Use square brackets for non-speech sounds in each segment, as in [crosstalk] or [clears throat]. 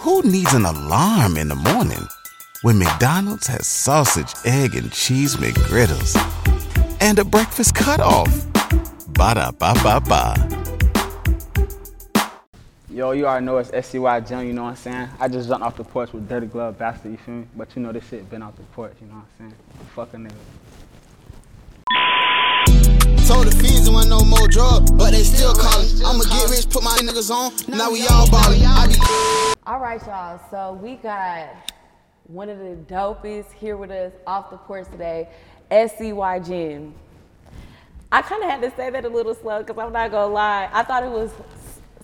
Who needs an alarm in the morning when McDonald's has sausage, egg, and cheese McGriddles and a breakfast cutoff? Ba da ba ba ba. Yo, you already know it's SCY Jimm, you know what I'm saying? I just jumped off the porch with Dirty Glove Bastard, you feel me? But you know this shit been off the porch, you know what I'm saying? Fuck a nigga. Told the fiends there wasn't no more drug, but they still callin'. I'ma get rich, put my niggas on. Now we all ballin'. I be All right, y'all. So we got one of the dopest here with us off the porch today, SCY Jimm. I kind of had to say that a little slow because I'm not gonna lie. I thought it was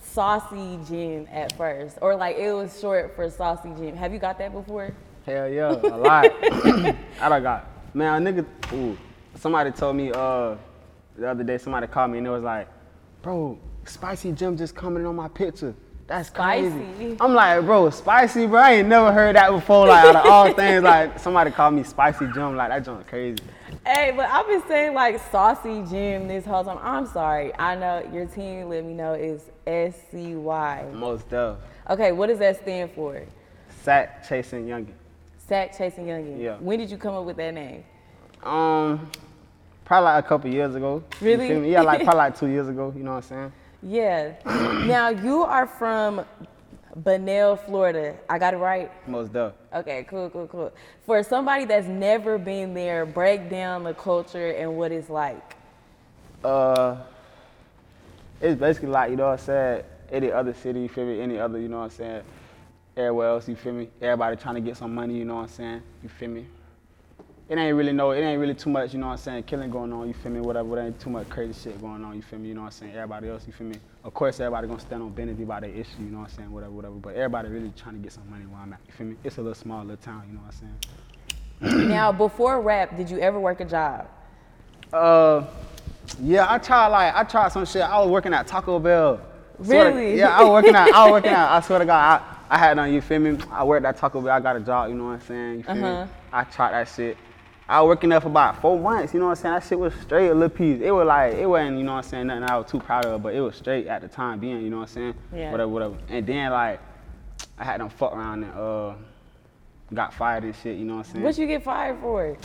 Saucy Jim at first, or like it was short for Saucy Jim. Have you got that before? Hell yeah, a lot. [coughs] I done got, man, a nigga, ooh, somebody told me uh, the other day, somebody called me and it was like, bro, Spicy Jim just coming on my picture. That's crazy. Spicy. I'm like, bro, spicy, bro. I ain't never heard that before. Like, out of all [laughs] things, like, somebody called me Spicy Jim. Like, that joint crazy. Hey, but I've been saying like Saucy Jim this whole time. I'm sorry. I know your team let me know is SCY. Most def. Okay, what does that stand for? Sack chasing youngin. Sack Chasing Youngin. Yeah. When did you come up with that name? Um, probably like a couple years ago. Really? Yeah, like probably like [laughs] two years ago. You know what I'm saying? Yeah. now you are from Bunnell, Florida. I got it right? Most def. Okay, cool, cool, cool. For somebody that's never been there, break down the culture and what it's like. Uh, it's basically like, you know what I'm saying, any other city, you feel me, any other, you know what I'm saying, everywhere else, you feel me, everybody trying to get some money, you know what I'm saying, you feel me. It ain't really no, it ain't really too much, you know what I'm saying, killing going on, you feel me, whatever, it ain't too much crazy shit going on, you feel me, you know what I'm saying, everybody else, you feel me. Of course, everybody gonna stand on business about their issue, you know what I'm saying, whatever, whatever, but everybody really trying to get some money where I'm at, you feel me. It's a little small little town, you know what I'm saying. [clears throat] now, before rap, did you ever work a job? Uh, yeah, I tried like I tried some shit. I was working at Taco Bell. Swear to- Really? yeah, I was working at. I was working at. I swear to God, I, I had on. You feel me? I worked at Taco Bell. I got a job. You know what I'm saying? You feel Uh-huh. me? I tried that shit. I was working there for about four months. You know what I'm saying? That shit was straight a little piece. It was like it wasn't. You know what I'm saying? Nothing I was too proud of, but it was straight at the time being. You know what I'm saying? Yeah. Whatever, whatever. And then like, I had them fuck around and uh, got fired and shit. You know what I'm saying? What you get fired for?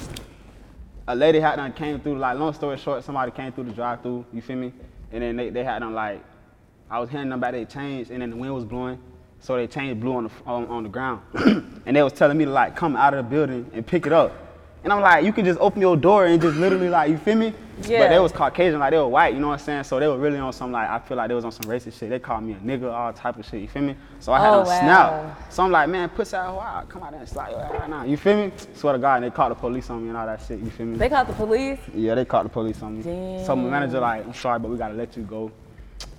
a lady had done came through, like long story short, somebody came through the drive through, you feel me? And then they, they had them like, I was hearing them about they changed and then the wind was blowing, so they changed blue on the, on, on the ground. [clears throat] and they was telling me to like come out of the building and pick it up. And I'm like, you can just open your door and just literally like, you feel me? Yeah. But they was Caucasian, like they were white, you know what I'm saying? So they were really on some like, I feel like they was on some racist shit. They called me a nigga, all type of shit, you feel me? So I had Oh, them wow. snap. So I'm like, man, pussy out, wow, come out there and slide your ass right now. You feel me? Swear to God, and they called the police on me and all that shit, you feel me? They called the police? Yeah, they called the police on me. Damn. So my manager like, I'm sorry, but we gotta let you go.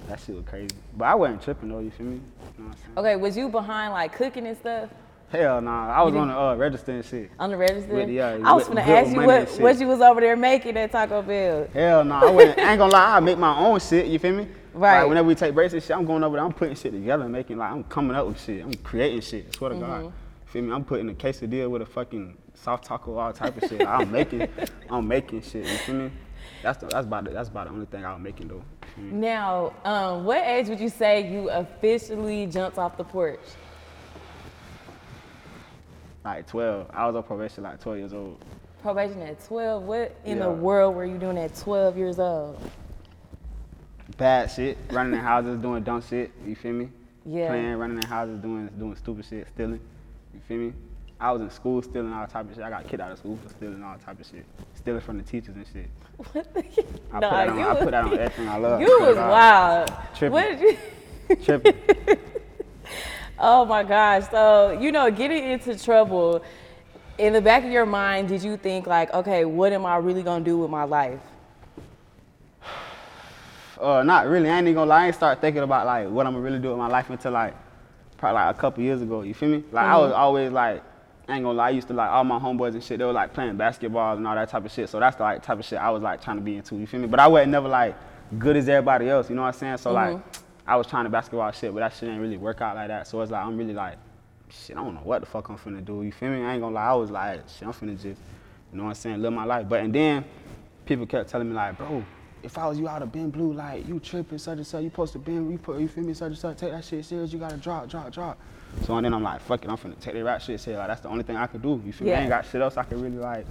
That shit was crazy. But I wasn't tripping though, you feel me? You know what I'm Okay, was you behind like cooking and stuff? Hell nah, I was on the uh, register and shit. on the register? With- yeah, I was with- gonna ask you what, what you was over there making at Taco Bell. Hell nah, I, I ain't gonna lie, I make my own shit, you feel me? [laughs] Right. Like whenever we take breaks and shit, I'm going over there, I'm putting shit together, making like, I'm coming up with shit, I'm creating shit, I swear to Mm-hmm. God. Feel me? I'm putting a quesadilla with a fucking soft taco, all type of shit. I'm making, [laughs] I'm making shit, you feel me? That's the, that's about the, that's about the only thing I was making though. me? Now, um, what age would you say you officially jumped off the porch? Like 12. I was on probation like 12 years old. Probation at 12. What in Yeah. the world were you doing at 12 years old? Bad shit, running in houses, doing dumb shit. You feel me? Yeah. Playing, running in houses, doing doing stupid shit, stealing. You feel me? I was in school stealing all type of shit. I got kicked out of school for stealing all type of shit. Stealing from the teachers and shit. What the? I, [laughs] Nah, put, that on, you I was- put that on everything I love. You was wild. Tripping. What did you? Tripping. [laughs] Oh my gosh. So, you know, getting into trouble, in the back of your mind, did you think, like, okay, what am I really gonna do with my life? [sighs] Uh, not really. I ain't even gonna lie. I ain't start thinking about like what I'm gonna really do with my life until like probably like a couple years ago. You feel me? Like I was Mm-hmm. always like, I ain't gonna lie. I used to like all my homeboys and shit. They were like playing basketball and all that type of shit. So that's the like type of shit I was like trying to be into. You feel me? But I wasn't never like good as everybody else. You know what I'm saying? So like I was trying to basketball shit, but that shit ain't really work out like that. So it's like I'm really like, shit. I don't know what the fuck I'm finna do. You feel me? I ain't gonna lie. I was like, shit. I'm finna just, you know what I'm saying, live my life. But and then people kept telling me like, bro if I was you, I'd have been blue. Like you tripping, such and such. You supposed to been, you put, you feel me, such and such. Take that shit serious. You gotta drop, drop, drop. So and then I'm like, fuck it, I'm finna take that rap shit serious. Like that's the only thing I could do. You feel me? I ain't got shit else I can really like.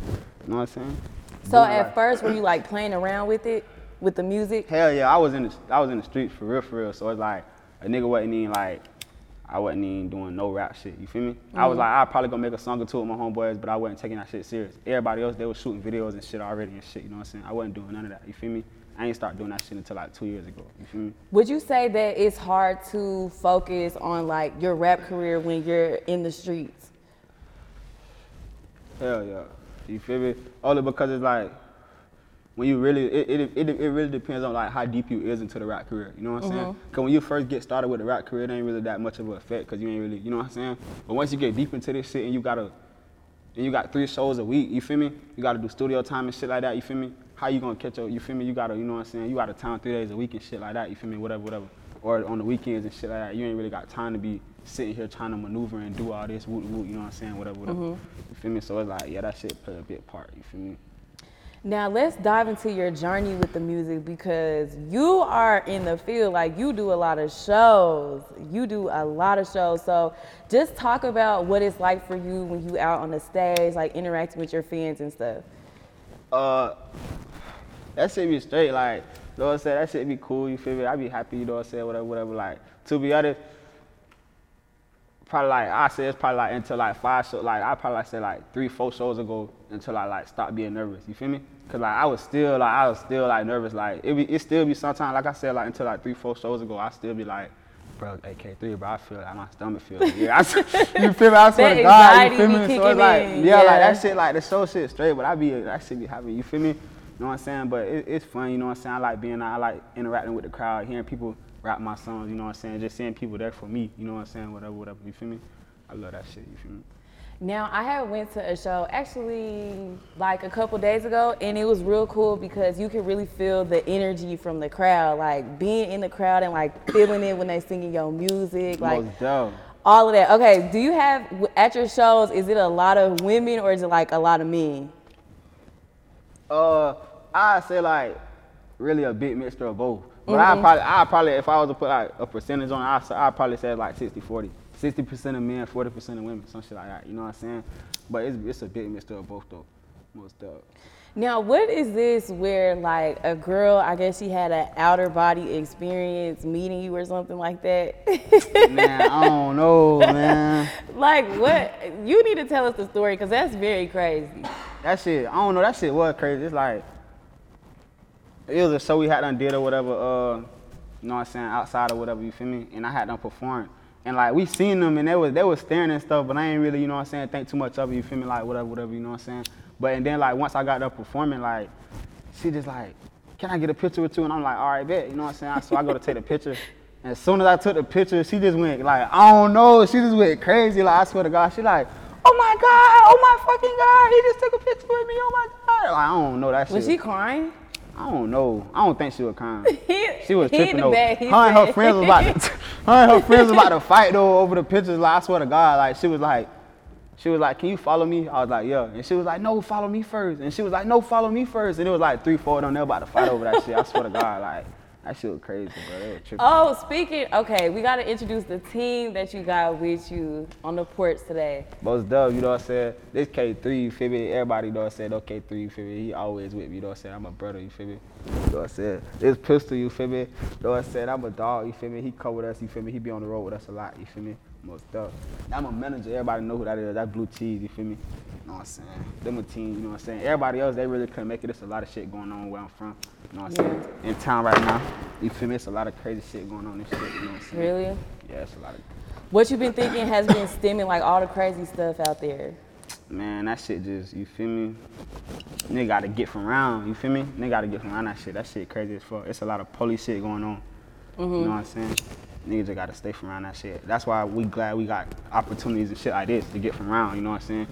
You know what I'm saying? So Do at like- first, were you like playing around with it, with the music? Hell yeah, I was in the I was in the streets for real, for real. So it's like a nigga wasn't even like I wasn't even doing no rap shit. You feel me? I was mm. like I probably gonna make a song or two with my homeboys, but I wasn't taking that shit serious. Everybody else they was shooting videos and shit already and shit. You know what I'm saying? I wasn't doing none of that. You feel me? I ain't start doing that shit until like two years ago. You feel me? Would you say that it's hard to focus on like your rap career when you're in the streets? Hell yeah. You feel me? Only because it's like when you really it, it, it, it really depends on like how deep you is into the rap career. You know what I'm saying? Mm-hmm. Cause when you first get started with the rap career, it ain't really that much of an effect because you ain't really, you know what I'm saying? But once you get deep into this shit and you gotta and you got three shows a week, you feel me? You gotta do studio time and shit like that, you feel me? How you gonna catch up, you feel me? You gotta, you know what I'm saying? You out of town three days a week and shit like that, you feel me? Whatever, whatever. Or on the weekends and shit like that. You ain't really got time to be sitting here trying to maneuver and do all this, woot, woot, you know what I'm saying? Whatever, whatever. Mm-hmm. You feel me? So it's like, yeah, that shit play a big part, you feel me? Now let's dive into your journey with the music because you are in the field, like you do a lot of shows. You do a lot of shows. So just talk about what it's like for you when you out on the stage, like interacting with your fans and stuff. uh, that shit be straight. Like, you know what I'm saying? That shit be cool. You feel me? I be happy. You know what I'm saying? Whatever, whatever. Like, to be honest, probably like I say it's probably like until like five shows. Like I probably like say like three, four shows ago until I like stopped being nervous. You feel me? Cause like I was still like I was still like nervous. Like it be it still be sometimes like I said like until like three, four shows ago I still be like. Bro, AK3, bro, I feel like my stomach feel yeah. [laughs] I, you feel me? I swear to God, you feel me? So it's like, in, yeah, like yeah. that shit, like the show shit straight, but I be that shit be happy. You feel me? You know what I'm saying? But it, it's fun. You know what I'm saying? I like being, I like interacting with the crowd, hearing people rap my songs. You know what I'm saying? Just seeing people there for me. You know what I'm saying? Whatever, whatever. You feel me? I love that shit. You feel me? Now I had went to a show actually like a couple days ago, and it was real cool because you could really feel the energy from the crowd, like being in the crowd and like feeling it when they singing your music, like all of that. Okay, do you have at your shows? Is it a lot of women or is it like a lot of men? Uh, I say like really a big mixture of both. But I probably, I probably, if I was to put like a percentage on, it, I I probably say like 60, 40. 60% of men, 40% of women, some shit like that. You know what I'm saying? But it's, it's a big mixture of both though. Most dope. Now, what is this where like a girl, I guess she had an outer body experience meeting you or something like that? Man, I don't know, man. [laughs] like what? You need to tell us the story because that's very crazy. That shit, I don't know. That shit was crazy. It's like it was a show we had done did or whatever. Uh, you know what I'm saying? Outside or whatever. You feel me? And I had them perform. And like we seen them and they was they was staring and stuff, but I ain't really, you know what I'm saying, think too much of it. You feel me? Like whatever, whatever. You know what I'm saying? But and then like once I got up performing, like she just like, can I get a picture with you? And I'm like, all right, bet. You know what I'm saying? So I go to take the picture. And as soon as I took the picture, she just went like, I don't know. She just went crazy. Like I swear to God, she like, oh my God, oh my fucking God, he just took a picture with me. Oh my God. Like I don't know that shit. Was she crying? I don't know. I don't think she was. [laughs] He- She was tripping though. Her and her friends was about to, [laughs] her and her friends was about to fight though over the pictures. Like I swear to God, like she was like, she was like, "Can you follow me?" I was like, "Yeah," and she was like, "No, follow me first. And she was like, "No, follow me first. And it was like three, four of them. They were about to fight over that shit. I swear to God, like that shit was crazy, bro. Were tripping. Oh, speaking. Okay, we got to introduce the team that you got with you on the porch today. Most dub, you know what I'm saying? This K3, you feel me? Everybody, you know what I'm saying? No K3, you feel me? He always with me, you know what I'm saying? I'm a brother, you feel me? You know what I'm saying? This pistol, you feel me? You know what I'm saying? I'm a dog, you feel me? He come with us, you feel me? He be on the road with us a lot, you feel me? Most dub. I'm a manager, everybody know who that is. That blue cheese, you feel me? You know what I'm saying? Them a team, you know what I'm saying? Everybody else, they really couldn't make it. There's a lot of shit going on where I'm from. You know what I'm saying? In town right now. You feel me? It's a lot of crazy shit going on and shit, you know what I'm saying? Really? Yeah, it's a lot of What you been thinking has been stemming like all the crazy stuff out there. Man, that shit just, you feel me? Nigga gotta get from around, you feel me? Nigga gotta get from around that shit. That shit crazy as fuck. It's a lot of police shit going on. You know mm-hmm. what I'm saying? Niggas just gotta stay from around that shit. That's why we glad we got opportunities and shit like this to get from around, you know what I'm saying?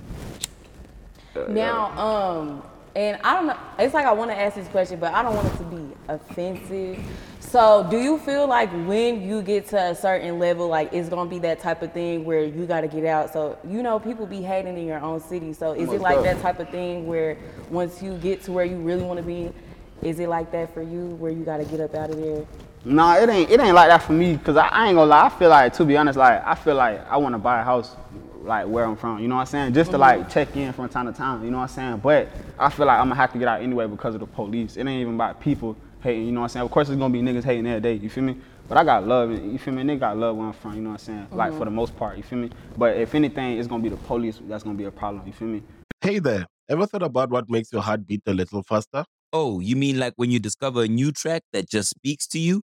Uh, Now, um, and I don't know. It's like I want to ask this question, but I don't want it to be offensive. So, do you feel like when you get to a certain level, like it's gonna be that type of thing where you got to get out? So, you know, people be hating in your own city. So, is it like def. that type of thing where once you get to where you really want to be Is it like that for you, where you got to get up out of there? Nah, it ain't it ain't like that for me. Cause I, I ain't gonna lie. I feel like to be honest, like I feel like I want to buy a house, like where I'm from. You know what I'm saying? Just to mm-hmm. like check in from time to time. You know what I'm saying? But I feel like I'm gonna have to get out anyway because of the police. It ain't even about people hating. You know what I'm saying? Of course, it's gonna be niggas hating every day. You feel me? But I got love. You feel me? Nigga got love where I'm from. You know what I'm saying? Like for mm-hmm. the most part. You feel me? But if anything, it's gonna be the police that's gonna be a problem. You feel me? Hey there, ever thought about what makes your heart beat a little faster? Oh, you mean like when you discover a new track that just speaks to you?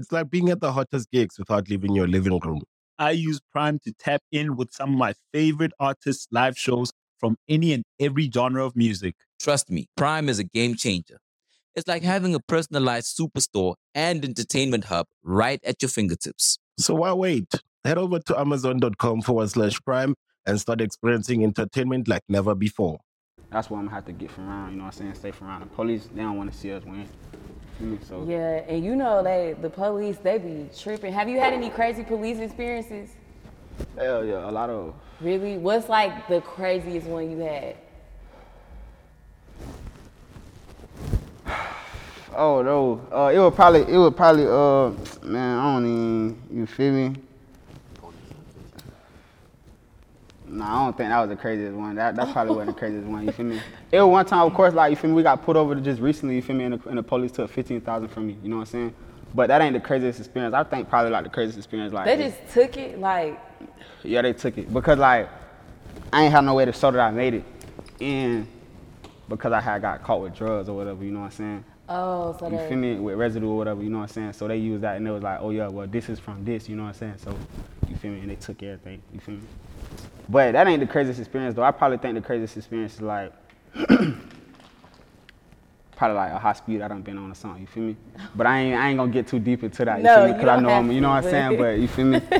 It's like being at the hottest gigs without leaving your living room. I use Prime to tap in with some of my favorite artists' live shows from any and every genre of music. Trust me, Prime is a game changer. It's like having a personalized superstore and entertainment hub right at your fingertips. So why wait? Head over to amazon.com forward slash prime and start experiencing entertainment like never before. That's why I'm gonna have to get from around. You know what I'm saying? Stay from around. The police, they don't want to see us win. You? So Yeah, and you know they the police they be tripping. Have you had any crazy police experiences? hell yeah, a lot of Really? What's like the craziest one you had? [sighs] Oh no, uh, it would probably, it would probably, uh, man, I don't even, you feel me? Nah, I don't think that was the craziest one. That that probably wasn't the [laughs] craziest one. You feel me? It was one time, of course, like you feel me. We got put over just recently. You feel me? And the, and the police took fifteen thousand from me. You know what I'm saying? But that ain't the craziest experience. I think probably like the craziest experience. Like They just took it like yeah, they took it because like I ain't have no way to show that I made it, and because I had got caught with drugs or whatever. You know what I'm saying? oh so You they feel me? With residue or whatever, you know what I'm saying? So they used that and it was like, oh yeah, well this is from this, you know what I'm saying? So you feel me? And they took everything, you feel me? But that ain't the craziest experience though. I probably think the craziest experience is like [clears throat] probably like a high speed I done been on or something, you feel me? But I ain't I ain't gonna get too deep into that, you No, feel me? Because I know I'm you know what I'm saying, but- you feel me? [laughs]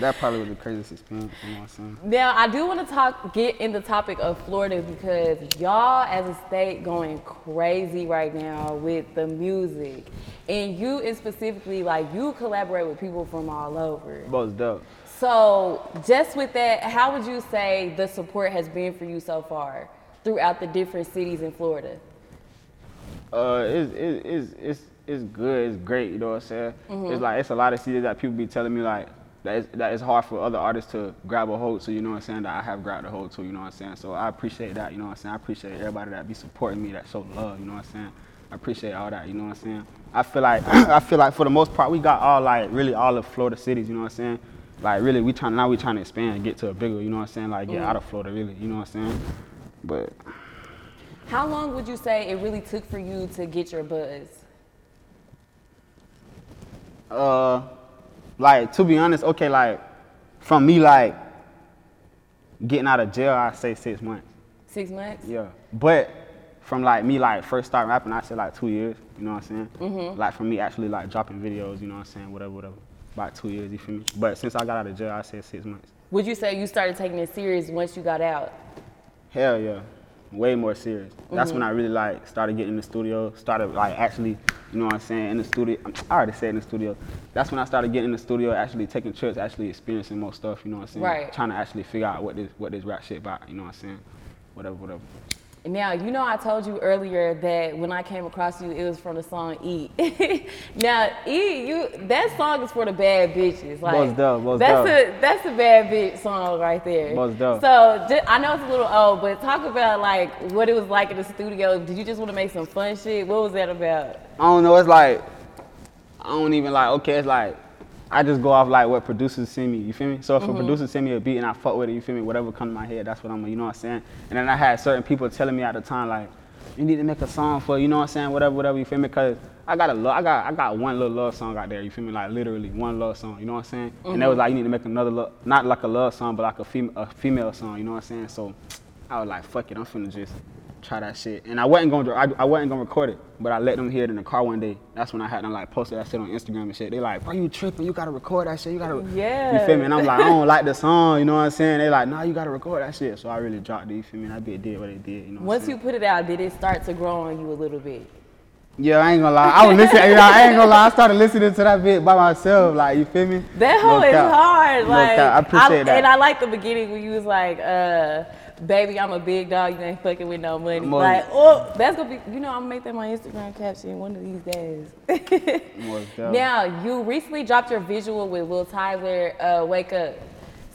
that probably was the craziest experience, you know what I'm saying? Now I do want to talk, get in the topic of Florida because y'all as a state going crazy right now with the music, and you is specifically like you collaborate with people from all over. Most dope. So just with that, how would you say the support has been for you so far throughout the different cities in Florida? Uh, it's, it's, it's, it's, good, it's great, you know what I'm saying? It's like, it's a lot of cities that people be telling me like, that it's, that it's hard for other artists to grab a hold to, you know what I'm saying, that I have grabbed a hold to, you know what I'm saying? So I appreciate that, you know what I'm saying? I appreciate everybody that be supporting me, that show love, you know what I'm saying? I appreciate all that, you know what I'm saying? I feel like, [clears throat] I feel like for the most part, we got all like, really all of Florida cities, you know what I'm saying? Like really, we trying, now we trying to expand and get to a bigger, you know what I'm saying? Like get out of Florida, really, you know what I'm saying? But How long would you say it really took for you to get your buzz? Uh, like to be honest, okay, like from me like getting out of jail, I say six months. Six months? Yeah, but from like me like first start rapping, I say like two years. You know what I'm saying? Mm-hmm. Like from me actually like dropping videos, you know what I'm saying? Whatever, whatever. About two years, you feel me? But since I got out of jail, I said six months. Would you say you started taking it serious once you got out? Hell yeah, way more serious. That's when mm-hmm. I really like started getting in the studio. Started like actually, you know what I'm saying, in the studio. I already said in the studio. That's when I started getting in the studio, actually taking trips, actually experiencing more stuff. You know what I'm saying? Right. Trying to actually figure out what this what this rap shit about. You know what I'm saying? Whatever, whatever. Now, you know, I told you earlier that when I came across you, it was from the song E. [laughs] now, E, you that song is for the bad bitches. Like, Most def, most that's def. a that's a bad bitch song right there. Most def. So ju- I know it's a little old, but talk about like what it was like in the studio. Did you just want to make some fun shit? What was that about? I don't know. It's like I don't even like. Okay, it's like I just go off like what producers send me. You feel me? So if a mm-hmm. producer send me a beat and I fuck with it, you feel me? Whatever come to my head, that's what I'm. You know what I'm saying? And then I had certain people telling me at the time like, you need to make a song for. You know what I'm saying? Whatever, whatever. You feel me? Cause I got a love. I got I got one little love song out there. You feel me? Like literally one love song. You know what I'm saying? And they was mm-hmm. like, you need to make another love, not like a love song, but like a female a female song. You know what I'm saying? So I was like, fuck it. I'm finna just try that shit. And I wasn't gonna, I, I wasn't gonna record it, but I let them hear it in the car one day. That's when I had them like posted that shit on Instagram and shit. They like, bro, you tripping? You gotta record that shit. You gotta, Yeah. You feel me? And I'm like, I don't like the song. You know what I'm saying? They like, nah, you gotta record that shit. So I really dropped it. You feel me? And that bitch did what it did. You know. Once you put it out, did it start to grow on you a little bit? Yeah, I ain't gonna lie. I was listening. you know, I ain't gonna lie. I started listening to that bit by myself. Like, you feel me? That No hoe is hard. Like cap. I appreciate that. And I like the beginning when you was like, uh, baby, I'm a big dog, you ain't fucking with no money. Money. Like, oh, that's gonna be you know, I'm gonna make that my Instagram caption one of these days. [laughs] Now, you recently dropped your visual with Luh Tyler, uh, Wake Up.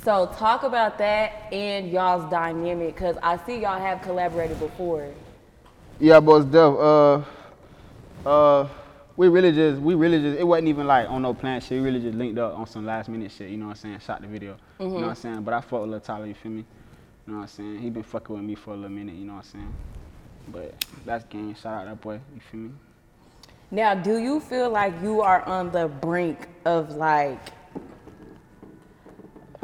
So talk about that and y'all's dynamic, cause I see y'all have collaborated before. Yeah, but it's def. Uh, uh, we really just, we really just, it wasn't even like on no plan shit. We really just linked up on some last minute shit. You know what I'm saying? Shot the video. You know what I'm saying? But I fuck with Luh Tyler. You feel me? You know what I'm saying? He been fucking with me for a little minute. You know what I'm saying? But that's game. Shout out that boy. You feel me? Now, do you feel like you are on the brink of like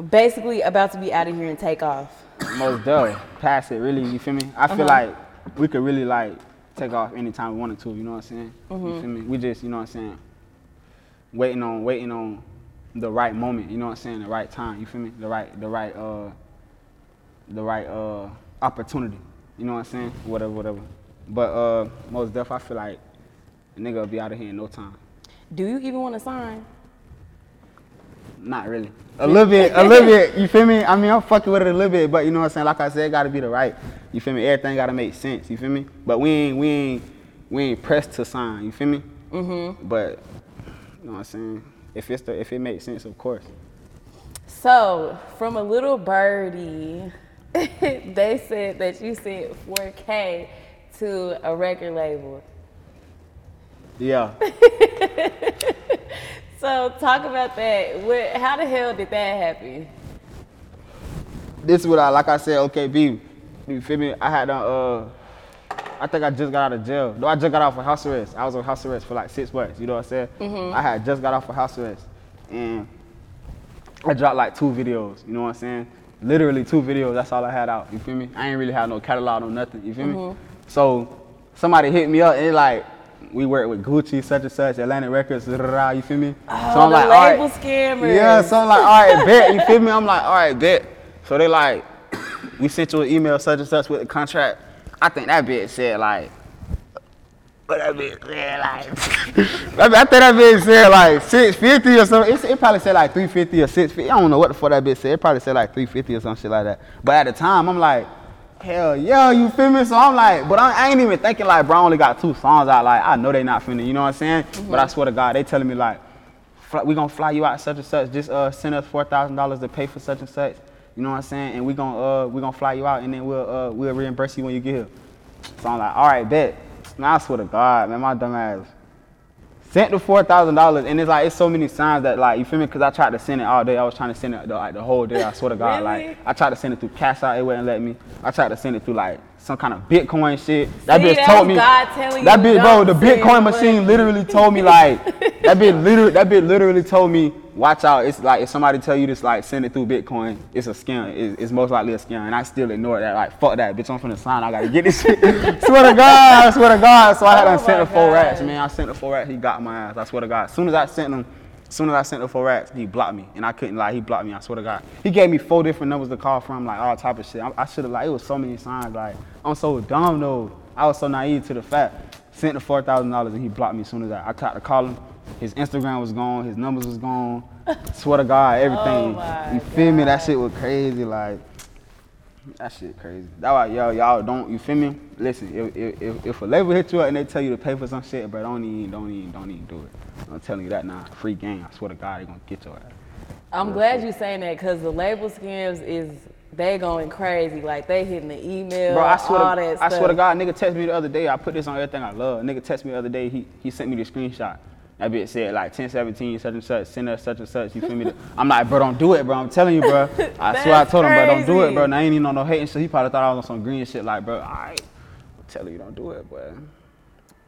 basically about to be out of here and take off? Most def. Pass it. Really. You feel me? I feel like we could really like take off anytime we wanted to. You know what I'm saying? You feel me? We just, you know what I'm saying? Waiting on, waiting on the right moment. You know what I'm saying? The right time. You feel me? The right, the right, uh, the right uh opportunity. You know what I'm saying? Whatever, whatever. But uh, most def, I feel like a nigga will be out of here in no time. Do you even want to sign? Not really. A little bit, a little bit. You feel me? I mean, I'm fucking with it a little bit, but you know what I'm saying? Like I said, it gotta be the right. You feel me? Everything gotta make sense. You feel me? But we ain't, we ain't, we ain't pressed to sign. You feel me? Mm-hmm. But you know what I'm saying? If it's the, if it makes sense, of course. So, from a little birdie, [laughs] they said that you sent 4K to a record label. Yeah. [laughs] So, talk about that. What, how the hell did that happen? this is what I like. I said, okay, B. You feel me? I had uh, I think I just got out of jail. No, I just got off of house arrest. I was on house arrest for like six months. You know what I'm saying? I had just got off of house arrest, and I dropped like two videos. You know what I'm saying? Literally two videos. That's all I had out. You feel me? I ain't really had no catalog or nothing. You feel me? Mm-hmm. So somebody hit me up and like, we work with Gucci, such and such, Atlantic Records, you feel me? Oh, so I'm the like, all label scammers. Yeah, so I'm like, all right, bet. You feel me? I'm like, all right, bet. So they like, [coughs] we sent you an email, such and such, with the contract. I think that bitch said like, what that bitch said like, I mean, I think [laughs] that bitch said like 650 or something. It, it probably said like 350 or 650. I don't know what the fuck that bitch said. It probably said like 350 or some shit like that. But at the time, I'm like, hell yeah, you feel me? So I'm like, but I, I ain't even thinking like, bro, I only got two songs out. Like, I know they not finna, you know what I'm saying? But I swear to God, they telling me like, fly, we gonna fly you out such and such. Just uh, send us four thousand dollars to pay for such and such. You know what I'm saying? And we gonna uh, we gonna fly you out, and then we'll uh, we'll reimburse you when you get here. So I'm like, all right, bet. I swear to God, man, my dumb ass sent the four thousand dollars, and it's like it's so many signs that like you feel me? Cause I tried to send it all day. I was trying to send it the, like the whole day. I swear to God, Really? like I tried to send it through Cash App, it wouldn't let me. I tried to send it through like some kind of Bitcoin shit. That See, bitch that told me. That bitch, bro, the Bitcoin machine literally told me like that bitch [laughs] literally that bitch literally told me watch out. It's like if somebody tell you this like send it through Bitcoin, it's a scam. It's, it's most likely a scam, and I still ignore that. Like fuck that, bitch. I'm finna sign. I gotta get this shit. [laughs] swear to God, I swear to God. So I had Oh to send my the four God. man. I sent the four racks. He got my ass. I swear to God. As soon as I sent him. As soon as I sent the four racks, he blocked me, and I couldn't lie. He blocked me. I swear to God. He gave me four different numbers to call from, like all type of shit. I, I should have like it was so many signs. Like I'm so dumb though. I was so naive to the fact. Sent the four thousand dollars, and he blocked me as soon as I, I tried to call him. His Instagram was gone. His numbers was gone. [laughs] swear to God, everything. Oh my you feel me? That shit was crazy. Like that shit crazy. That why yo y'all don't you feel me? Listen, if, if, if, a label hit you up and they tell you to pay for some shit, bro, don't even don't even don't even do it. I'm telling you that now. Free game. I swear to God, they gonna get your ass. I'm glad you saying that because the label scams is they going crazy. Like they hitting the email, Bro, I swear, all to, that I stuff. swear to God, nigga text me the other day. I put this on everything I love. Nigga text me the other day. He he sent me the screenshot. That bitch said like 1017, such and such, send us such and such. You feel me? [laughs] I'm like, bro, don't do it, bro. I'm telling you, bro. [laughs] I swear I told him, bro, don't do it, bro. And I ain't even on no hating shit. He probably thought I was on some green shit. Like, bro, all right. I'm telling you, don't do it, bro.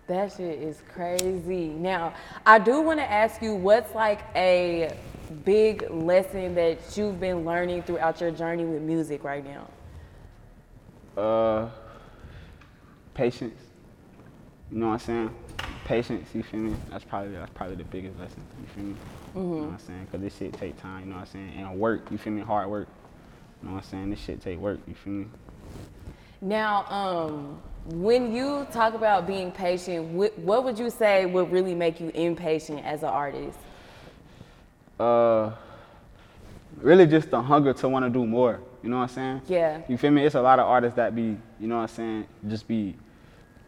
That shit is crazy. Now, I do want to ask you what's like a big lesson that you've been learning throughout your journey with music right now? Uh, patience. You know what I'm saying? Patience, you feel me? That's probably that's probably the biggest lesson, you feel me? You know what I'm saying? Cause this shit take time, you know what I'm saying? And work, you feel me? Hard work. You know what I'm saying? This shit take work, you feel me? Now, um, when you talk about being patient, wh- what would you say would really make you impatient as an artist? uh, really just the hunger to want to do more. You know what I'm saying? Yeah. You feel me? It's a lot of artists that be, you know what I'm saying, just be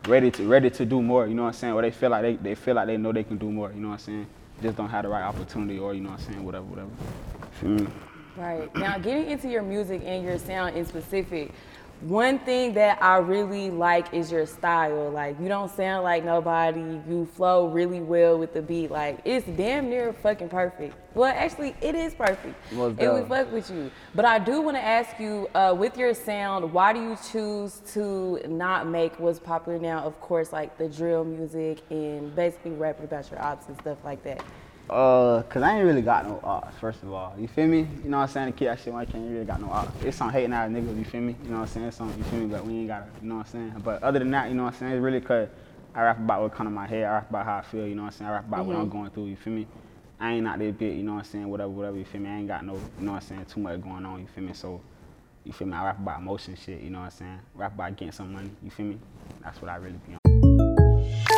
ready to ready to do more. You know what I'm saying? Or they feel like they, they feel like they know they can do more. You know what I'm saying? Just don't have the right opportunity, or you know what I'm saying, whatever, whatever. Right. Now, getting into your music and your sound in specific, one thing that I really like is your style. Like, you don't sound like nobody. You flow really well with the beat. Like, it's damn near fucking perfect. Well, actually, it is perfect. Most and we fuck with you. But I do want to ask you, uh, with your sound, why do you choose to not make what's popular now? Of course, like the drill music and basically rapping about your ops and stuff like that. Uh, cause I ain't really got no ops, first of all. You feel me? You know what I'm saying? The kid that shit when I can't really got no ops. It's some hating ass niggas, you feel me? You know what I'm saying? It's some, you feel me? But we ain't got to you know what I'm saying? But other than that, you know what I'm saying? It's really cause I rap about what come to my head. I rap about how I feel, you know what I'm saying? I rap about what I'm going through, you feel me? I ain't out there bit, you know what I'm saying? Whatever, whatever, you feel me? I ain't got no, you know what I'm saying? Too much going on, you feel me? So, you feel me? I rap about emotion shit, you know what I'm saying? Rap about getting some money, you feel me? That's what I really be on.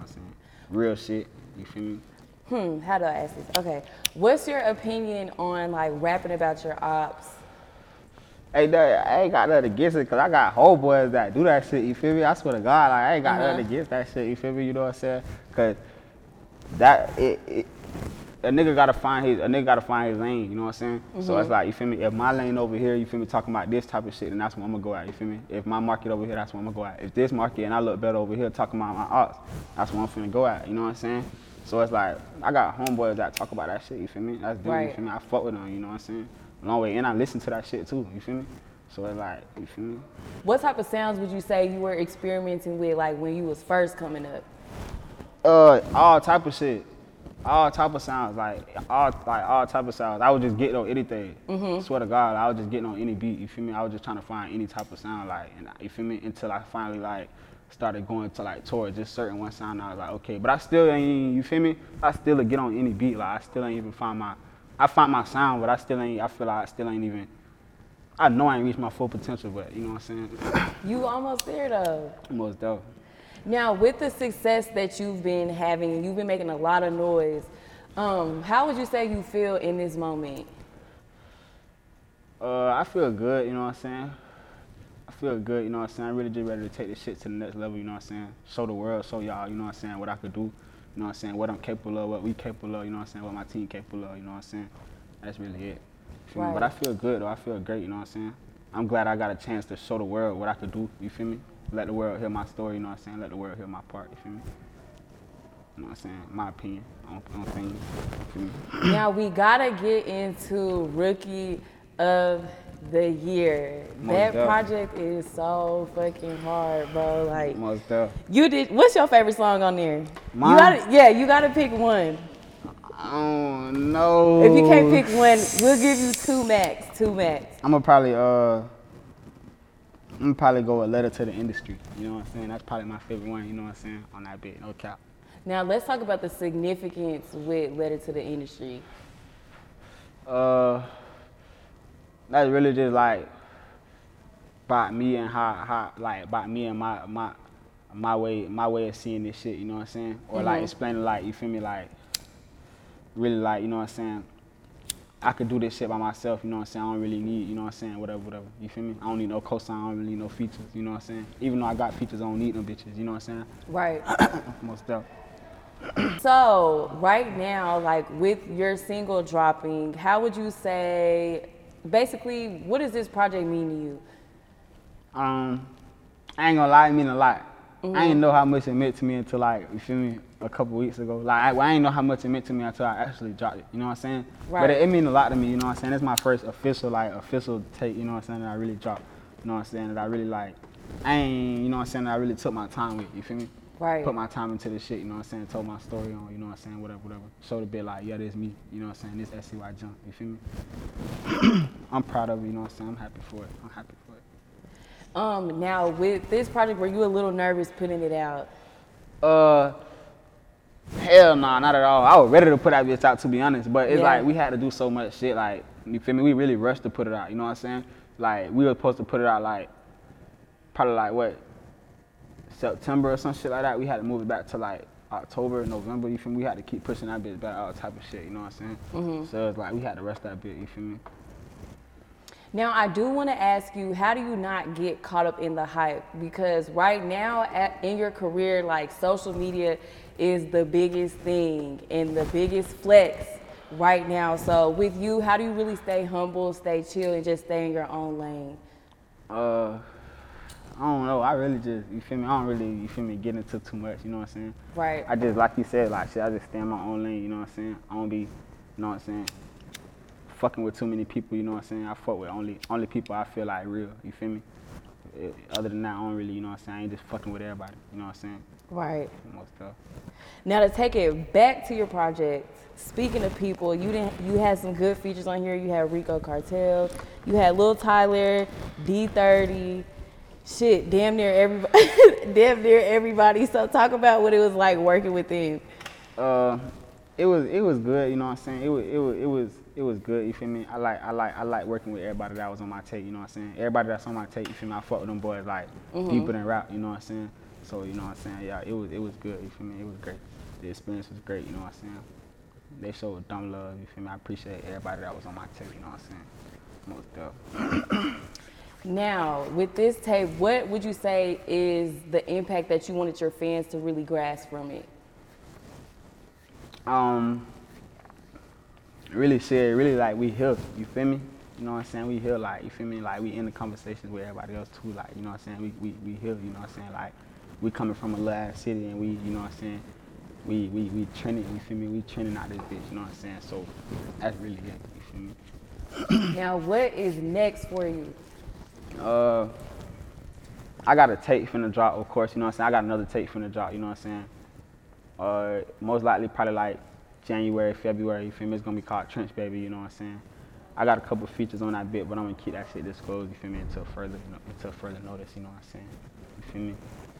I'm saying? Real shit, you feel me? Hmm, how do I ask this? Okay. What's your opinion on like rapping about your ops? Hey, that, I ain't got nothing against it, cause I got homeboys that do that shit. You feel me? I swear to God, like I ain't got Uh-huh. nothing against that shit. You feel me? You know what I'm saying? Cause that it, it a nigga gotta find his a nigga gotta find his lane. You know what I'm saying? So Mm-hmm. it's like you feel me? If my lane over here, you feel me? Talking about this type of shit, then that's what I'm gonna go at. You feel me? If my market over here, that's what I'm gonna go at. If this market and I look better over here, talking about my ops, that's what I'm finna go at. You know what I'm saying? So it's like I got homeboys that talk about that shit. You feel me? That's them. You feel me? I fuck with them. You know what I'm saying? Long way, and I listen to that shit too. You feel me? So it's like, you feel me? What type of sounds would you say you were experimenting with like when you was first coming up? Uh, all type of shit, all type of sounds, like all like all type of sounds. I was just getting on anything. Mm-hmm. Swear to God, I was just getting on any beat. You feel me? I was just trying to find any type of sound, like, and you feel me? Until I finally like started going to like towards just certain one sound. I was like, okay, but I still ain't. You feel me? I still get on any beat. Like I still ain't even find my. I find my sound, but I still ain't. I feel like I still ain't even. I know I ain't reached my full potential, but you know what I'm saying? You almost there though. Almost dope. Now, with the success that you've been having, you've been making a lot of noise. Um, how would you say you feel in this moment? Uh, I feel good, you know what I'm saying? I feel good, you know what I'm saying? I'm really just ready to take this shit to the next level, you know what I'm saying? Show the world, show y'all, you know what I'm saying, what I could do, you know what I'm saying, what I'm capable of, what we capable of, you know what I'm saying, what my team capable of, you know what I'm saying? That's really it. Me? But I feel good though, I feel great, you know what I'm saying? I'm glad I got a chance to show the world what I could do, you feel me? Let the world hear my story, you know what I'm saying? Let the world hear my part, you feel me? You know what I'm saying? My opinion on, on things, you feel me? [clears throat] now we gotta get into rookie of the year. Most that project is so fucking hard, bro. Like Most stuff. you did. What's your favorite song on there? Mine? You gotta, yeah, you gotta pick one. I don't know. If you can't pick one, we'll give you two max. Two max. I'm gonna probably uh I'm probably go a letter to the industry. You know what I'm saying? That's probably my favorite one, you know what I'm saying, on that bit, no cap. Now let's talk about the significance with letter to the industry. Uh that's really just like about me and how how like about me and my my my way my way of seeing this shit, you know what I'm saying? Or like explaining like you feel me like really like, you know what I'm saying? I could do this shit by myself, you know what I'm saying? I don't really need, you know what I'm saying, whatever, whatever. You feel me? I don't need no cosign, I don't really need no features, you know what I'm saying? Even though I got features, I don't need them bitches, you know what I'm saying? [laughs] Right. [coughs] Most stuff. [clears throat] So right now, like with your single dropping, how would you say, basically, what does this project mean to you? Um, I ain't gonna lie, it mean a lot. I ain't know how much it meant to me until like you feel me a couple weeks ago. Like I, well, I ain't know how much it meant to me until I actually dropped it. You know what I'm saying? Right. But it, it mean a lot to me. You know what I'm saying? It's my first official like official take. You know what I'm saying? That I really dropped. You know what I'm saying? That I really like. I ain't. You know what I'm saying? That I really took my time with. You feel me? Right. Put my time into this shit. You know what I'm saying? Told my story on. You know what I'm saying? Whatever, whatever. Showed a bit like yeah, this me. You know what I'm saying? This SCY Jimm. You feel me? [clears throat] I'm proud of it. You know what I'm saying? I'm happy for it. I'm happy for it. Um, now with this project, were you a little nervous putting it out? Uh, hell nah, not at all. I was ready to put that bitch out to be honest, but it's Yeah. like we had to do so much shit. Like you feel me? We really rushed to put it out. You know what I'm saying? Like we were supposed to put it out like probably like what September or some shit like that. We had to move it back to like October, November. You feel me? We had to keep pushing that bitch back, all type of shit. You know what I'm saying? Mhm. So it's like we had to rush that bit. You feel me? Now, I do want to ask you, how do you not get caught up in the hype? Because right now, at, in your career, like social media is the biggest thing and the biggest flex right now. So, with you, how do you really stay humble, stay chill, and just stay in your own lane? Uh, I don't know. I really just you feel me. I don't really you feel me get into too much. You know what I'm saying? Right. I just like you said, like shit. I just stay in my own lane. You know what I'm saying? I don't be, you know what I'm saying? Fucking with too many people. You know what I'm saying? I fuck with only only people I feel like real. You feel me? Eh, Other than that, I don't really. You know what I'm saying? I ain't just fucking with everybody. You know what I'm saying? Right. Most stuff. Now to take it back to your project, speaking of people, you didn't you had some good features on here. You had Rico Cartel, you had Luh Tyler, D30, shit, damn near everybody [laughs] damn near everybody. So talk about what it was like working with them. Uh, it was it was good. You know what I'm saying? It was it was it was it was good. You feel me? I like I like I like working with everybody that was on my tape. You know what I'm saying? Everybody that's on my tape. You feel me? I fuck with them boys like Mhm. deeper than rap. You know what I'm saying? So you know what I'm saying? Yeah, it was it was good. You feel me? It was great. The experience was great. You know what I'm saying? They showed dumb love. You feel me? I appreciate everybody that was on my tape. You know what I'm saying? Most stuff. [coughs] Now, with this tape, what would you say is the impact that you wanted your fans to really grasp from it? um really shit really like we here you feel me? You know what i'm saying? We here like you feel me? Like we in the conversations with everybody else too like you know what i'm saying? We we, we here you know what i'm saying? Like we coming from a little ass city and we you know what i'm saying? We we we trending you feel me? We trending out this bitch you know what i'm saying? So that's really it you feel me? [coughs] Now, what is next for you? uh I got a tape finna drop, of course, you know what I'm saying? I got another tape finna drop, you know what I'm saying? Uh, most likely probably like January, February, you feel me? It's gonna be called Trench Baby, you know what I'm saying? I got a couple features on that bit, but I'm gonna keep that shit disclosed, you feel me, until further, until further notice, you know what I'm saying? You feel me?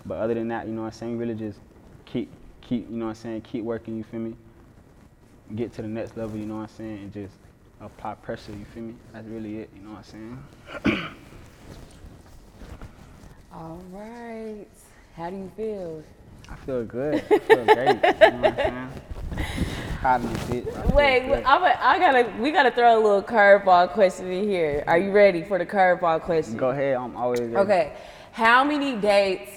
But other than that, you know what I'm saying? Really just keep, keep, you know what I'm saying? Keep working, you feel me? Get to the next level, you know what I'm saying? And just apply pressure, you feel me? That's really it, you know what I'm saying? All right. How do you feel? I feel good. I feel great. You know what I'm saying? Me, bitch. I Wait. I'm a, I gotta. We gotta throw a little curveball question in here. Are you ready for the curveball question? Go ahead. I'm always ready. Okay. How many dates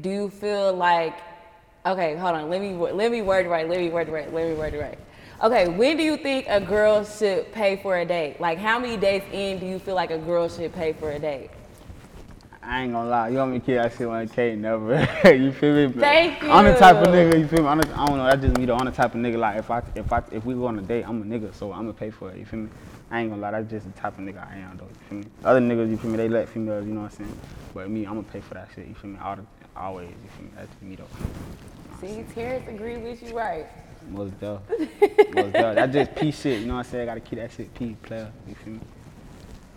do you feel like? Okay, hold on. Let me let me word it right. Let me word it right. Let me word it right. Okay, when do you think a girl should pay for a date? Like, how many dates in do you feel like a girl should pay for a date? I ain't gonna lie. You want me to keep that shit on K? Never. [laughs] you feel me? But Thank you. I'm the type of nigga. You feel me? I'm the, I don't know. That's just me. though. I'm the type of nigga. Like if I if I if we go on a date, I'm a nigga, so I'm gonna pay for it. You feel me? I ain't gonna lie. That's just the type of nigga I am, though. You feel me? Other niggas, you feel me? They let females. You know what I'm saying? But me, I'm gonna pay for that shit. You feel me? All the, always. You feel me? That's me though. See, Terrence agree with you, right? Most def. [laughs] Most def. That's just P shit. You know what I'm saying? I gotta keep that shit P player. You feel me?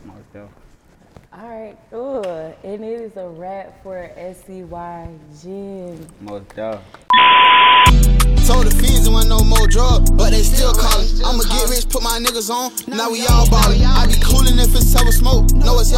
Most def. All right. Ooh, and it is a wrap for SCY Jimm. Most def. Told the fiends there wasn't no more drugs, but they still callin'. I'ma get rich, put my niggas on. Now we all ballin'. I be coolin' if it's ever smoke. No, it's y'all.